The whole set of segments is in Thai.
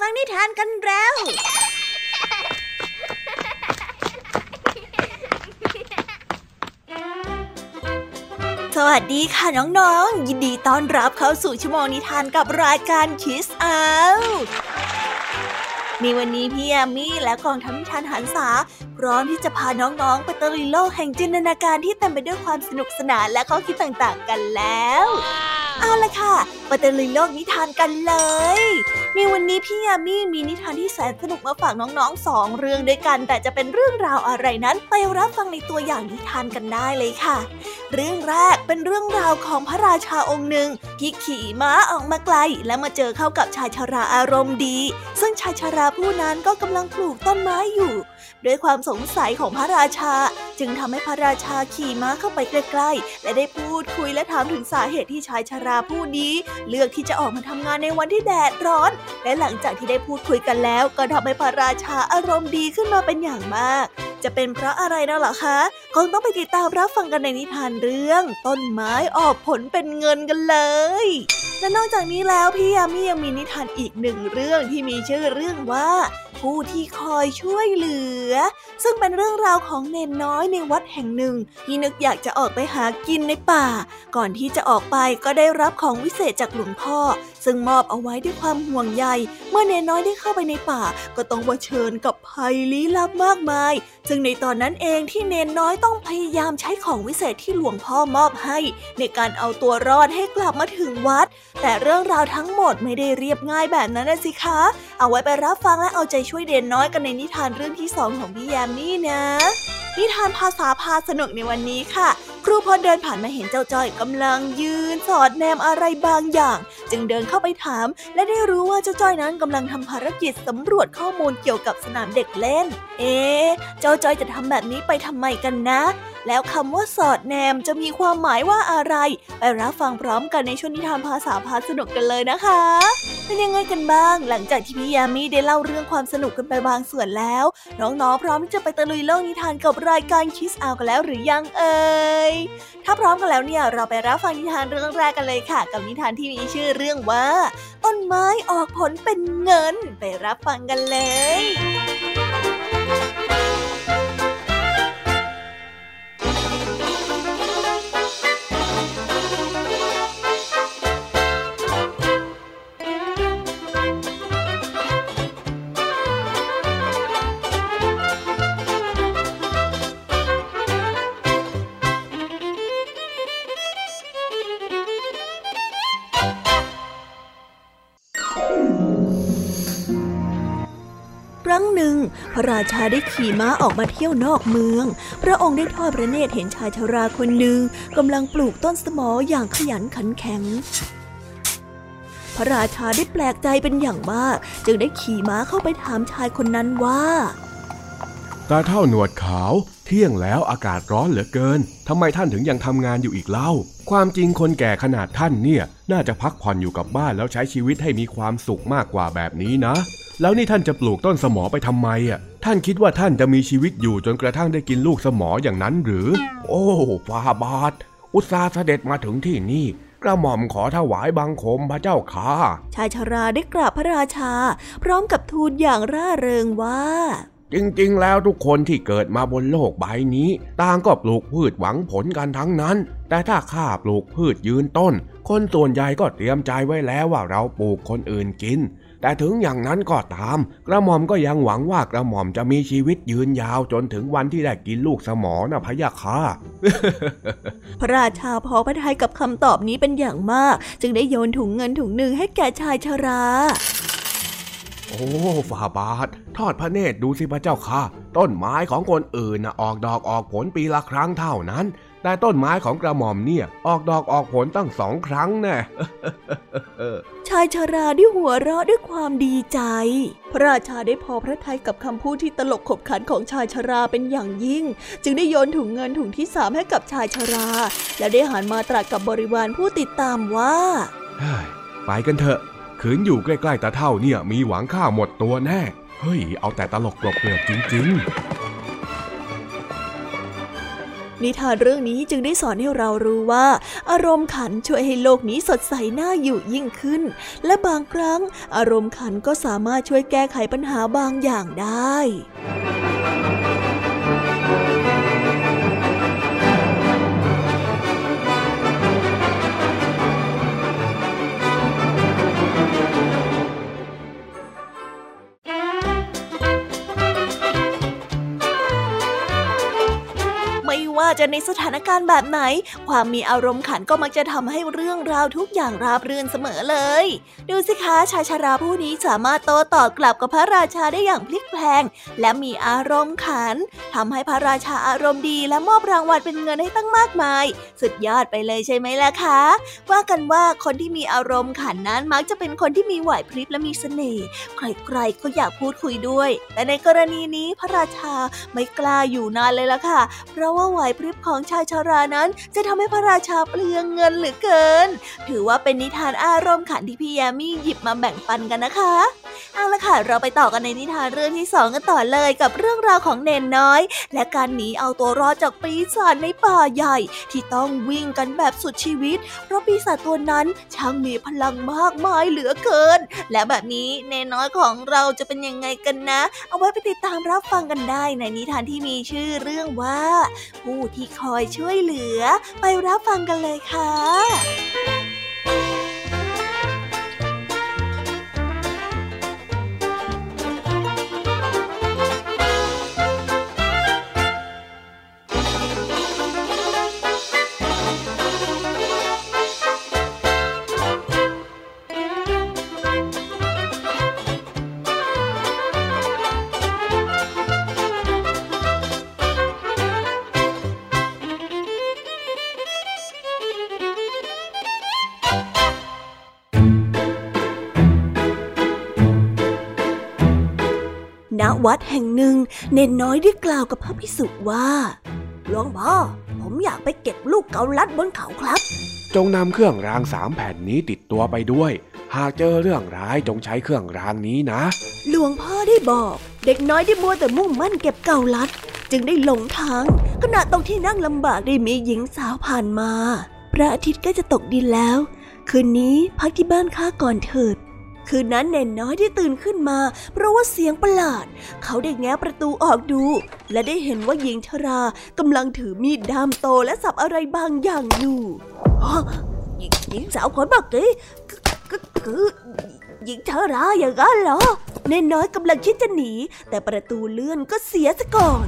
ฟังนิทานกันแล้ว สวัสดีค่ะน้องๆ ยินดีต้อนรับเข้าสู่ชั่วโมงนิทานกับรายการคิสเอาในวันนี้พี่แอมมี่และกองทัพนิทานหันษาพร้อมที่จะพาน้องๆ ไปตะลุยโลกแห่งจินตนาการที่เต็มไปด้วยความสนุกสนานและข้อคิดต่างๆกันแล้ว เอาละค่ะไปตะลุยโลกนิทานกันเลย ในวันนี้พี่ยามีมีนิทานที่แสนสนุกมาฝากน้องๆสองเรื่องด้วยกัน แต่จะเป็นเรื่องราวอะไรนั้นไปรับฟังในตัวอย่างนิทานกันได้เลยค่ะ เรื่องแรกเป็นเรื่องราวของพระราชาองค์หนึ่งที่ขี่ม้าออกมาไกล และมาเจอเข้ากับชายชราอารมณ์ดี ซึ่งชายชราผู้นั้นก็กำลังปลูกต้นไม้อยู่ ด้วยความสงสัยของพระราชา จึงทำให้พระราชาขี่ม้าเข้าไปใกล้ๆ และได้พูดคุยและถามถึงสาเหตุที่ชายชราผู้นี้ เลือกที่จะออกมาทำงานในวันที่แดดร้อน และหลังจากที่ได้พูดคุยกันแล้ว ก็ทำให้พระราชาอารมณ์ดีขึ้นมาเป็นอย่างมาก จะเป็นเพราะอะไรนะล่ะคะคงต้องไปติดตามรับฟังกันในนิทานเรื่อง ต้นไม้ออกผลเป็นเงินกันเลยและนอกจากนี้แล้วพี่ยามียังมีนิทานอีกหนึ่งเรื่องที่มีชื่อเรื่องว่า ผู้ที่คอยช่วยเหลือ ซึ่งเป็นเรื่องราวของเนนน้อยในวัดแห่งหนึ่ง ที่นึกอยากจะออกไปหากินในป่า ก่อนที่จะออกไปก็ได้รับของวิเศษจากหลวงพ่อ ซึ่งมอบเอาไว้ด้วยความห่วงใย เมื่อเนนน้อยได้เข้าไปในป่า ก็ต้องเผชิญกับภัยลี้ลับมากมาย ซึ่งในตอนนั้นเองที่เนนน้อยต้องพยายามใช้ของวิเศษที่หลวงพ่อมอบให้ ในการเอาตัวรอดให้กลับมาถึงวัด แต่เรื่องราวทั้งหมดไม่ได้เรียบง่ายแบบนั้นนะสิคะ เอาไว้ไปรับฟังและเอาใจช่วยเด่นน้อยกันในนิทานเรื่องที่สองของพี่แยมนี่นะ นิทานภาษาพาสนุกในวันนี้ค่ะ ครูพอเดินผ่านมาเห็นเจ้าจ้อยกำลังยืนสอดแนมอะไรบางอย่าง จึงเดินเข้าไปถาม และได้รู้ว่าเจ้าจ้อยนั้นกำลังทำภารกิจสำรวจข้อมูลเกี่ยวกับสนามเด็กเล่น เอ๊เจ้าจ้อยจะทำแบบนี้ไปทำไมกันนะ แล้วคำว่าสอดแนมจะมีความหมายว่าอะไร ไปรับฟังพร้อมกันในช่วงนิทานภาษาพาสนุกกันเลยนะคะ เป็นยังไงกันบ้าง หลังจากที่พี่ยามีได้เล่าเรื่องความสนุกกันไปบางส่วนแล้ว น้องๆพร้อมที่จะไปตะลุยโลกนิทานกับรายการคิสอากันแล้วหรือยังเอ่ยถ้าพร้อมกันแล้วเนี่ยเราไปรับฟังนิทานเรื่องแรกกันเลยค่ะ กับนิทานที่มีชื่อเรื่องว่า ต้นไม้ออกผลเป็นเงิน ไปรับฟังกันเลย ระราชาได้ขี่ม้าออกมาเที่ยวนอกเมือง พระองค์ได้ทอดพระเนตรเห็นชายชราคนหนึ่งกำลังปลูกต้นสมออย่างขยันขันแข็ง พระราชาได้แปลกใจเป็นอย่างมาก จึงได้ขี่ม้าเข้าไปถามชายคนนั้นว่าตาเท่าหนวดขาว เที่ยงแล้วอากาศร้อนเหลือเกินทำไมท่านถึงยังทำงานอยู่อีกเล่า ความจริงคนแก่ขนาดท่านเนี่ย น่าจะพักผ่อนอยู่กับบ้านแล้วใช้ชีวิตให้มีความสุขมากกว่าแบบนี้นะ แล้วนี่ท่านจะปลูกต้นสมอไปทำไมอะ ท่านคิดว่าท่านจะมีชีวิตอยู่จนกระทั่งได้กินลูกสมออย่างนั้นหรือ โอ้ฟาบาท อุตสาเสด็จมาถึงที่นี่ กระหม่อมขอถวายบังคมพระเจ้าค่ะ ชายชราได้กราบพระราชา พร้อมกับทูลอย่างร่าเริงว่าจริงๆ แล้วทุกคนที่เกิดมาบนโลกใบนี้ ต่างก็ปลูกพืชหวังผลกันทั้งนั้น แต่ถ้าข้าปลูกพืชยืนต้น คนส่วนใหญ่ก็เตรียมใจไว้แล้วว่าเราปลูกคนอื่นกิน แต่ถึงอย่างนั้นก็ตาม กระหม่อมก็ยังหวังว่ากระหม่อมจะมีชีวิตยืนยาวจนถึงวันที่ได้กินลูกสมอนะพะยะค่ะพระราชาพอพระทัยกับคำตอบนี้เป็นอย่างมาก จึงได้โยนถุงเงินถุงหนึ่งให้แก่ชายชรา โอ้ฝ่าบาท ทอดพระเนตรดูสิพระเจ้าค่ะ ต้นไม้ของคนอื่นนะออกดอกออกผลปีละครั้งเท่านั้น แต่ต้นไม้ของกระหม่อมเนี่ย ออกดอกออกผลตั้งสองครั้งแน่ชายชาราได้หัวเราะด้วยความดีใจ พระราชาได้พอพระทัยกับคำพูดที่ตลกขบขันของชายชาราเป็นอย่างยิ่ง จึงได้โยนถุงเงินถุงที่สามให้กับชายชารา และได้หันมาตรัสกับบริวารผู้ติดตามว่าไปกันเถอะขืนอยู่ใกล้ๆตาเท่าเนี่ยมีหวังฆ่าหมดตัวแน่ เฮ้ย เอาแต่ตลกกลบเกลือกจริง ๆ นิทานเรื่องนี้จึงได้สอนให้เรารู้ว่า อารมณ์ขันช่วยให้โลกนี้สดใสน่าอยู่ยิ่งขึ้น และบางครั้ง อารมณ์ขันก็สามารถช่วยแก้ไขปัญหาบางอย่างได้ ว่าจะในสถานการณ์แบบไหน ความมีอารมณ์ขันก็มักจะทำให้เรื่องราวทุกอย่างราบรื่นเสมอเลย ดูสิคะชายชาราผู้นี้สามารถโต้ตอบกลับกับพระราชาได้อย่างพลิกแพลง และมีอารมณ์ขันทำให้พระราชาอารมณ์ดีและมอบรางวัลเป็นเงินให้ตั้งมากมาย สุดยอดไปเลยใช่ไหมล่ะคะ ว่ากันว่าคนที่มีอารมณ์ขันนั้นมักจะเป็นคนที่มีไหวพริบและมีเสน่ห์ใครๆก็อยากพูดคุยด้วย แต่ในกรณีนี้พระราชาไม่กล้าอยู่นานเลยล่ะค่ะ เพราะว่าไหวพริบของชายชารานั้น จะทำให้พระราชาเปลืองเงินเหลือเกิน ถือว่าเป็นนิทานอารมณ์ขันที่พี่ยามีหยิบมาแบ่งปันกันนะคะ เอาละค่ะ เราไปต่อกันในนิทานเรื่องที่สองกันต่อเลยกับเรื่องราวของเนนน้อย และการหนีเอาตัวรอดจากปีศาจในป่าใหญ่ ที่ต้องวิ่งกันแบบสุดชีวิต เพราะปีศาจตัวนั้นช่างมีพลังมากมายเหลือเกิน และแบบนี้เนนน้อยของเราจะเป็นยังไงกันนะ เอาไว้ไปติดตามรับฟังกันได้ในนิทานที่มีชื่อเรื่องว่า ผู้ที่คอยช่วยเหลือ ไปรับฟังกันเลยค่ะ ห่งหนึ่ง เนนน้อยได้กล่าวกับพระพิสุว่าหลวงพ่อผมอยากไปเก็บลูกเกาลัดบนเขาครับ จงนำเครื่องรางสามแผ่นนี้ติดตัวไปด้วย หากเจอเรื่องร้ายจงใช้เครื่องรางนี้นะ หลวงพ่อได้บอก เด็กน้อยได้มัวแต่มุ่งมั่นเก็บเกาลัด จึงได้หลงทาง ขณะตรงที่นั่งลำบากได้มีหญิงสาวผ่านมา พระอาทิตย์ก็จะตกดินแล้ว คืนนี้พักที่บ้านข้าก่อนเถิด คืนนั้นเนนน้อยที่ตื่นขึ้นมา เพราะว่าเสียงประหลาด เขาได้แง้ประตูออกดู และได้เห็นว่าหญิงชรากำลังถือมีดด้ามโตและสับอะไรบางอย่างอยู่หญิงสาวคนเมื่อกี้ก็คือหญิงชราอย่างนั้นเหรอเนนน้อยกำลังคิดจะหนี แต่ประตูเลื่อนก็เสียซะก่อน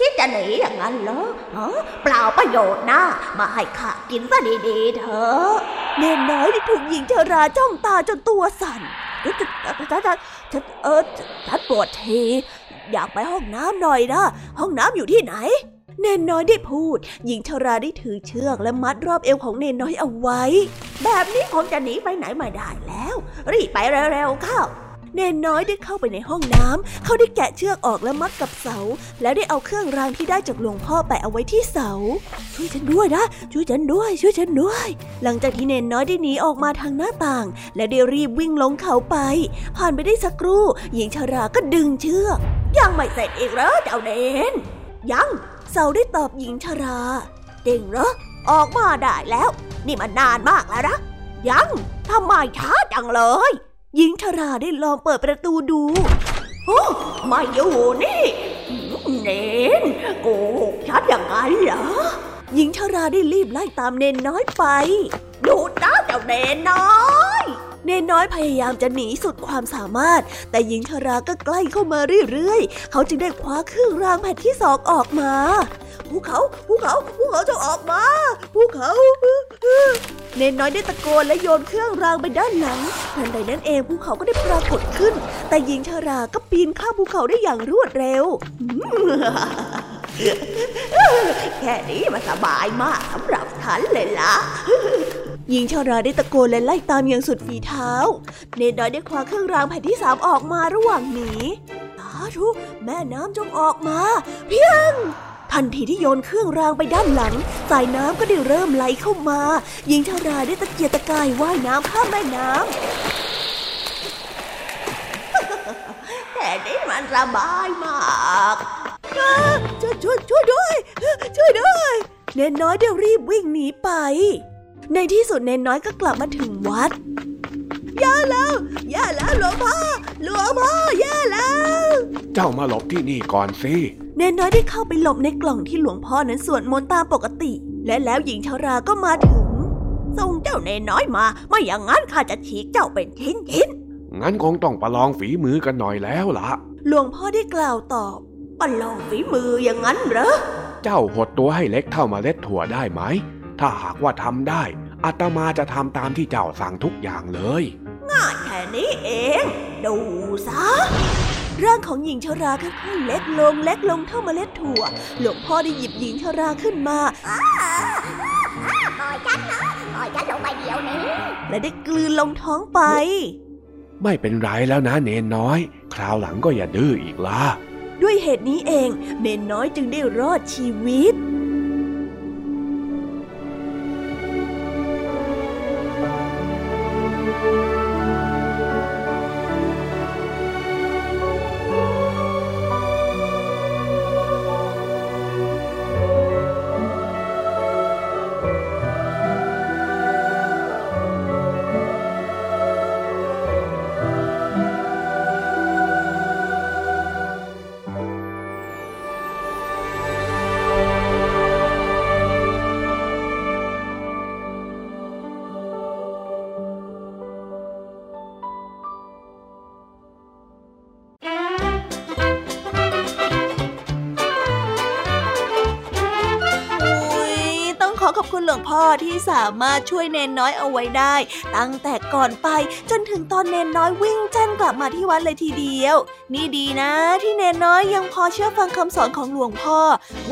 คิดจะหนีอย่างนั้นเหรอเปล่าประโยชน์นะ มาให้ข้ากินซะดีๆเถอะเนนน้อยได้ถูกหญิงชราจ้องตาจนตัวสั่นฉันฉันเออฉันปวดทีอยากไปห้องน้ำหน่อยนะ ห้องน้ำอยู่ที่ไหน เนนน้อยได้พูด หญิงชราได้ถือเชือกและมัดรอบเอวของเนนน้อยเอาไว้ แบบนี้คงจะหนีไปไหนไม่ได้แล้ว รีบไปเร็วๆเข้า เนนน้อยได้เข้าไปในห้องน้ำเขาได้แกะเชือกออกและมัดกับเสา แล้วได้เอาเครื่องรางที่ได้จากหลวงพ่อไปเอาไว้ที่เสา ช่วยฉันด้วยนะ ช่วยฉันด้วย ช่วยฉันด้วย หลังจากที่เนนน้อยได้หนีออกมาทางหน้าต่าง และได้รีบวิ่งลงเขาไป ผ่านไปได้สักครู่ หญิงชาราก็ดึงเชือก ยังไม่เสร็จอีกเหรอเจ้าเนน ยัง เสาได้ตอบหญิงชาราเก่งเหรอ ออกมาได้แล้ว นี่มันนานมากแล้วนะ ยังทำไมช้าจังเลย หญิงชราได้ลองเปิดประตูดูโอ้ไม่อยู่นี่เนนโกหกชัดอย่างไงเหรอหญิงชราได้รีบไล่ตามเนนน้อยไปหยุดนะเจ้าเนนน้อย นนน้อยพยายามจะหนีสุดความสามารถ แต่หญิงชราก็ใกล้เข้ามาเรื่อยๆ เขาจึงได้คว้าเครื่องรางแผ่นที่สองออกมาภูเขาภูเขาภูเขาจะออกมาภูเขาเนนน้อยได้ตะโกนและโยนเครื่องรางไปด้านหลังทันใดนั้นเองภูเขาก็ได้ปรากฏขึ้น แต่หญิงชาราก็ปีนข้ามภูเขาได้อย่างรวดเร็วแค่นี้มันสบายมากสำหรับฉันเลยล่ะ หญิงชาราได้ตะโกนและไล่ตามอย่างสุดฝีเท้า เนนน้อยได้คว้าเครื่องรางแผ่นที่สามออกมาระหว่างหนีสาธุแม่น้ำจงออกมา เพียงทันทีที่โยนเครื่องรางไปด้านหลัง สายน้ำก็ได้เริ่มไหลเข้ามา หญิงชาราได้ตะเกียกตะกายว่ายน้ำข้ามแม่น้ำแค่นี้มันสบายมากช่วยช่วยช่วยด้วย ช่วยด้วย เนนน้อยเดี๋ยวรีบวิ่งหนีไป ในที่สุดเนนน้อยก็กลับมาถึงวัดย่าแล้วย่าแล้วหลวงพ่อหลวงพ่อย่าแล้ว เจ้ามาหลบที่นี่ก่อนสิเนนน้อยได้เข้าไปหลบในกล่องที่หลวงพ่อนั้นสวดมนต์ตามปกติ และแล้วหญิงชาราก็มาถึงส่งเจ้าเนนน้อยมา ไม่อย่างนั้นข้าจะฉีกเจ้าเป็นชิ้นชิ้นงั้นคงต้องประลองฝีมือกันหน่อยแล้วล่ะ หลวงพ่อได้กล่าวตอบๆประลองฝีมืออย่างนั้นเหรอ เจ้าหดตัวให้เล็กเท่าเมาเล็ดถั่วได้ไหม ถ้าหากว่าทำได้อาตมาจะทำตามที่เจ้าสั่งทุกอย่างเลย ง่ายแค่นี้เอง ดูซะร่างของหญิงชาราค่อยๆเล็กลงเล็กลงเท่าเมล็ดถั่ว หลวงพ่อได้หยิบหญิงชาราขึ้นมาปล่อยฉันนะปล่อยฉันลงไปเดี๋ยวนี้และได้กลืนลงท้องไป ไม่เป็นไรแล้วนะเนนน้อย คราวหลังก็อย่าดื้ออีกล่ะ ด้วยเหตุนี้เองเนนน้อยจึงได้รอดชีวิต ขอขอบคุณหลวงพ่อที่สามารถช่วยเนนน้อยเอาไว้ได้ ตั้งแต่ก่อนไปจนถึงตอนเนนน้อยวิ่งเจ้นกลับมาที่วัดเลยทีเดียว นี่ดีนะ ที่เนนน้อยยังพอเชื่อฟังคำสอนของหลวงพ่อ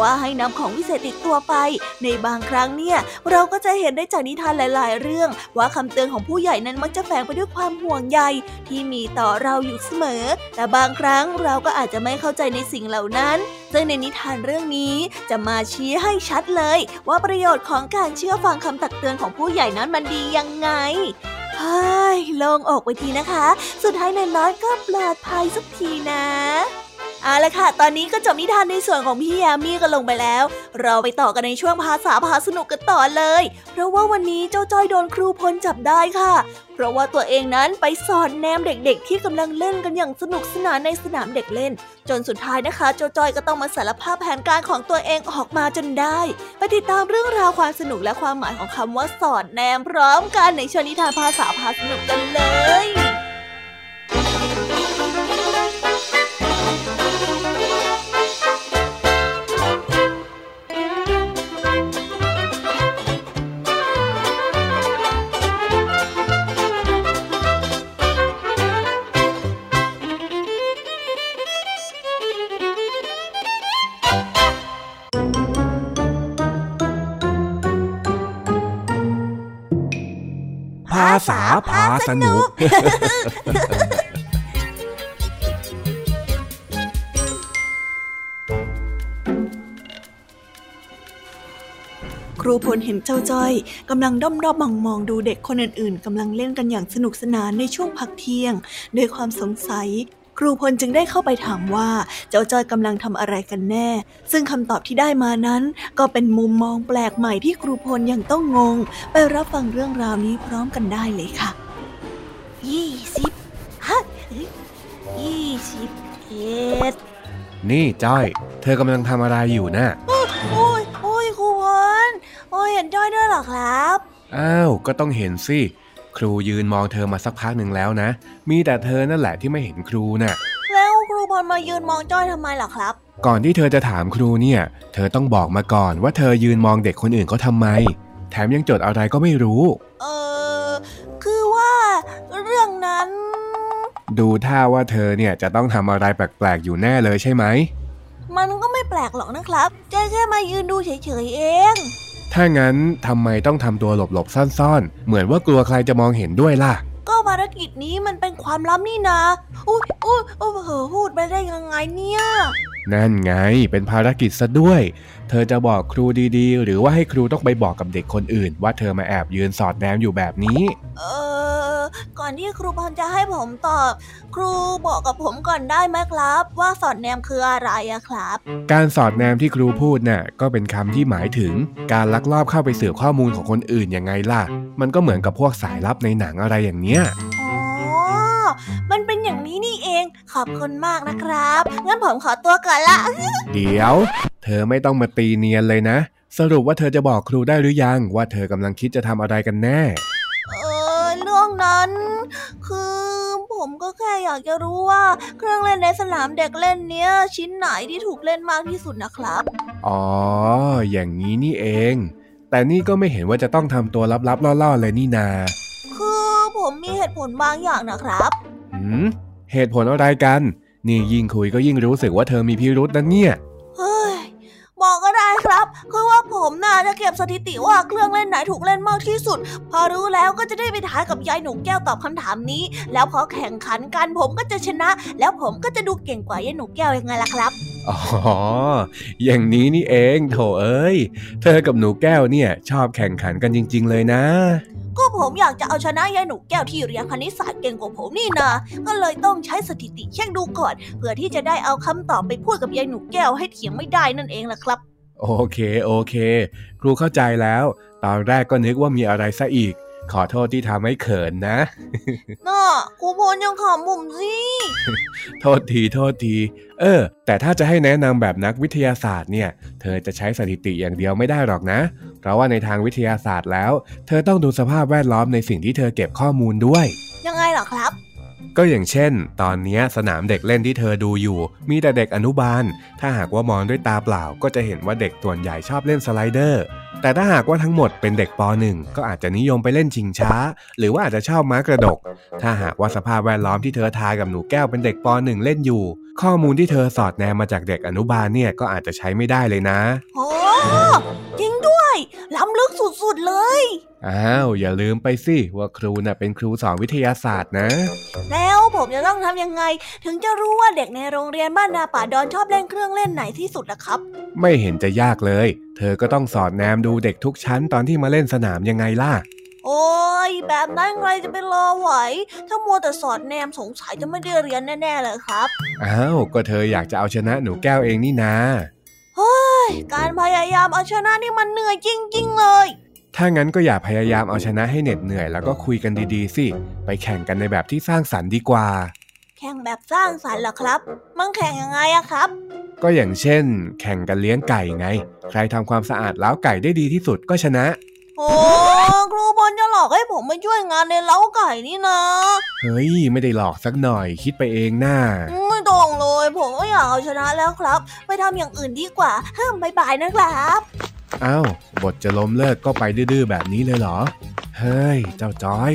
ว่าให้นำของวิเศษติดตัวไป ในบางครั้งเนี่ย เราก็จะเห็นได้จากนิทานหลาย ๆ เรื่อง ว่าคำเตือนของผู้ใหญ่นั้นมักจะแฝงไปด้วยความห่วงใยที่มีต่อเราอยู่เสมอ แต่บางครั้งเราก็อาจจะไม่เข้าใจในสิ่งเหล่านั้น ซึ่งในนิทานเรื่องนี้จะมาชี้ให้ชัดเลย ว่าประโยชน์ของการเชื่อฟังคำตักเตือนของผู้ใหญ่นั้นมันดียังไงเฮ้ยโล่งอกไปทีนะคะ สุดท้ายในน้อยก็ปลอดภัยสักทีนะ เอาละค่ะ ตอนนี้ก็จบนิทานในส่วนของพี่ยามีกันลงไปแล้ว เราไปต่อกันในช่วงภาษาพาสนุกกันต่อเลย เพราะว่าวันนี้เจ้าจ้อยโดนครูพลจับได้ค่ะ เพราะว่าตัวเองนั้นไปสอนแนมเด็กๆ ที่กำลังเล่นกันอย่างสนุกสนานในสนามเด็กเล่น จนสุดท้ายนะคะ เจ้าจ้อยก็ต้องมาสารภาพแผนการของตัวเองออกมาจนได้ไปติดตามเรื่องราวความสนุกและความหมายของคำว่าสอนแนมพร้อมกันในช่วงนิทานภาษาพาสนุกกันเลย พาสนุก ครูพลเห็นเจ้าจ้อยกำลังด้อมด้อมมองมองดูเด็กคนอื่นๆกำลังเล่นกันอย่างสนุกสนานในช่วงพักเที่ยง ด้วยความสงสัย ครูพลจึงได้เข้าไปถามว่าเจ้าจ้อยกำลังทำอะไรกันแน่ ซึ่งคำตอบที่ได้มานั้น ก็เป็นมุมมองแปลกใหม่ที่ครูพลยังต้องงง ไปรับฟังเรื่องราวนี้พร้อมกันได้เลยค่ะยี่สิบฮะยี่สิบเอ็ดนี่จ้อย เธอกำลังทำอะไรอยู่น่ะโอ้ยโอ้ยครูพลโอ้ยเห็นจ้อยด้วยเหรอครับ อ้าว ก็ต้องเห็นสิ ครูยืนมองเธอมาสักพักหนึ่งแล้วนะ มีแต่เธอนั่นแหละที่ไม่เห็นครูน่ะแล้วครูพลมายืนมองจ้อยทำไมล่ะครับ ก่อนที่เธอจะถามครูเนี่ย เธอต้องบอกมาก่อนว่าเธอยืนมองเด็กคนอื่นเขาทำไม แถมยังจดอะไรก็ไม่รู้ เออคือว่าเรื่องนั้น ดูท่าว่าเธอเนี่ยจะต้องทำอะไรแปลกๆอยู่แน่เลยใช่ไหมมันก็ไม่แปลกหรอกนะครับแค่แค่มายืนดูเฉยๆเอง ถ้างั้นทำไมต้องทำตัวหลบๆซ่อนๆ เหมือนว่ากลัวใครจะมองเห็นด้วยล่ะ ก็ภารกิจนี้มันเป็นความลับนี่นะ อุ้ยอุ้ยอุ้ยเผลอพูดไปได้ยังไงเนี่ย นั่นไงเป็นภารกิจซะด้วย เธอจะบอกครูดีๆ หรือว่าให้ครูต้องไปบอกกับเด็กคนอื่น ว่าเธอมาแอบยืนสอดแนมอยู่แบบนี้ เออ ก่อนที่ครูพรจะให้ผมตอบ ครูบอกกับผมก่อนได้ไหมครับ ว่าสอดแนมคืออะไรอะครับ การสอดแนมที่ครูพูดน่ะก็เป็นคำที่หมายถึง การลักลอบเข้าไปสืบข้อมูลของคนอื่นยังไงล่ะ มันก็เหมือนกับพวกสายลับในหนังอะไรอย่างเนี้ยอ๋อมันเป็นอย่างนี้นี่เอง ขอบคุณมากนะครับ งั้นผมขอตัวก่อนละ เดี๋ยว เธอไม่ต้องมาตีเนียนเลยนะ สรุปว่าเธอจะบอกครูได้หรือยัง ว่าเธอกำลังคิดจะทำอะไรกันแน่เออเรื่อง นั้น คือผมก็แค่อยากจะรู้ว่า เครื่องเล่นในสนามเด็กเล่นเนี้ย ชิ้นไหนที่ถูกเล่นมากที่สุดนะครับ อ๋อ อย่างนี้นี่เอง แต่นี่ก็ไม่เห็นว่าจะต้องทำตัวลับๆล่อๆเลยนี่นา คือผมมีเหตุผลบางอย่างนะครับหืมเหตุผลอะไรกัน นี่ยิ่งคุยก็ยิ่งรู้สึกว่าเธอมีพิรุษนะเนี่ยเฮ้ย บอกก็ได้ครับ คือว่าผมน่าจะเก็บสถิติว่าเครื่องเล่นไหนถูกเล่นมากที่สุด พอรู้แล้วก็จะได้ไปท้ายกับยายหนูแก้วตอบคำถามนี้ แล้วพอแข่งขันกันผมก็จะชนะ แล้วผมก็จะดูเก่งกว่ายายหนูแก้วยังไงล่ะครับอ๋อ อย่างนี้นี่เอง โถเอ้ย เธอกับหนูแก้วเนี่ย ชอบแข่งขันกันจริง ๆ เลยนะ ก็ผมอยากจะเอาชนะยายหนูแก้วที่เรียนคณิตศาสตร์เก่งกว่าผมนี่นา ก็เลยต้องใช้สถิติเช็คดูก่อน เพื่อที่จะได้เอาคำตอบไปพูดกับยายหนูแก้วให้เถียงไม่ได้นั่นเองล่ะครับ โอเคโอเค ครูเข้าใจแล้ว ตอนแรกก็นึกว่ามีอะไรซะอีก ขอโทษที่ทำให้เขินนะน่าครูพลยังขำผมสิ โทษทีโทษที เออ แต่ถ้าจะให้แนะนำแบบนักวิทยาศาสตร์เนี่ย เธอจะใช้สถิติอย่างเดียวไม่ได้หรอกนะ เพราะว่าในทางวิทยาศาสตร์แล้ว เธอต้องดูสภาพแวดล้อมในสิ่งที่เธอเก็บข้อมูลด้วย ยังไงเหรอครับ ก็อย่างเช่น ตอนเนี้ยสนามเด็กเล่นที่เธอดูอยู่ มีแต่เด็กอนุบาล ถ้าหากว่ามองด้วยตาเปล่า ก็จะเห็นว่าเด็กส่วนใหญ่ชอบเล่นสไลเดอร์แต่ถ้าหากว่าทั้งหมดเป็นเด็กป .1 ก็อาจจะนิยมไปเล่นชิงช้า หรือว่าอาจจะชอบม้ากระดก ถ้าหากว่าสภาพแวดล้อมที่เธอทายกับหนูแก้วเป็นเด็กป .1 เล่นอยู่ ข้อมูลที่เธอสอดแนมมาจากเด็กอนุบาลเนี่ยก็อาจจะใช้ไม่ได้เลยนะโอ้จริงด้วยล้ำลึกสุดๆเลย อ้าว อย่าลืมไปสิ ว่าครูน่ะเป็นครูสอนวิทยาศาสตร์นะ แล้วผมจะต้องทำยังไง ถึงจะรู้ว่าเด็กในโรงเรียนบ้านนาป่าดอนชอบเล่นเครื่องเล่นไหนที่สุดล่ะครับ ไม่เห็นจะยากเลย เธอก็ต้องสอดแนมดูเด็กทุกชั้นตอนที่มาเล่นสนามยังไงล่ะ โอ้ยแบบนั้นใครจะไปรอไหว ถ้ามัวแต่สอดแนมสงสัยจะไม่ได้เรียนแน่ๆเลยครับ อ้าว ก็เธออยากจะเอาชนะหนูแก้วเองนี่นาเฮ้ย การพยายามเอาชนะนี่มันเหนื่อยจริง ๆ เลย ถ้างั้นก็อย่าพยายามเอาชนะให้เหน็ดเหนื่อยแล้วก็คุยกันดีๆสิ ไปแข่งกันในแบบที่สร้างสรรค์ดีกว่า แข่งแบบสร้างสรรค์เหรอครับ มันแข่งยังไงอะครับ ก็อย่างเช่น แข่งกันเลี้ยงไก่ไง ใครทำความสะอาดล้าวไก่ได้ดีที่สุดก็ชนะ โอ้ครูบอลจะหลอกให้ผมมาช่วยงานในเล้าไก่นี่นะ เฮ้ย ไม่ได้หลอกสักหน่อยคิดไปเองน่าไม่ต้องเลย ผมก็อยากเอาชนะแล้วครับ ไปทำอย่างอื่นดีกว่าเฮ้มบายบายนะครับอ้าวบทจะล้มเลิกก็ไปดื้อๆแบบนี้เลยเหรอ เฮ้ย เจ้าจ้อย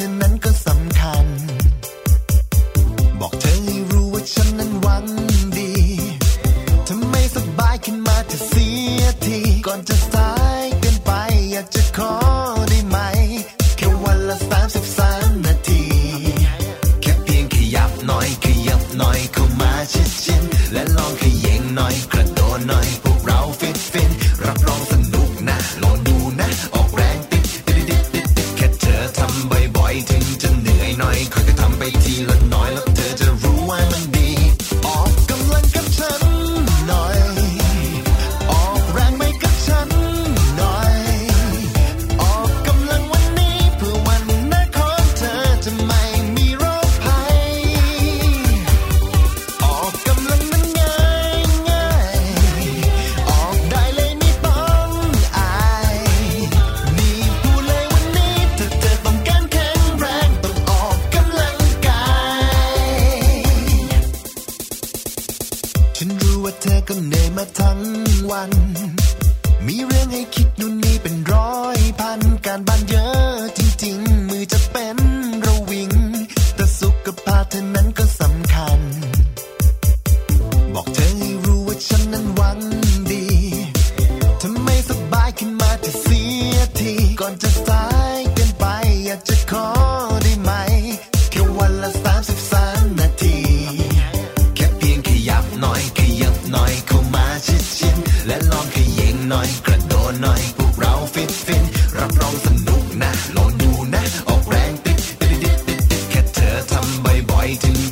and then cause fighting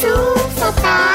ซูเปอร์สตาร์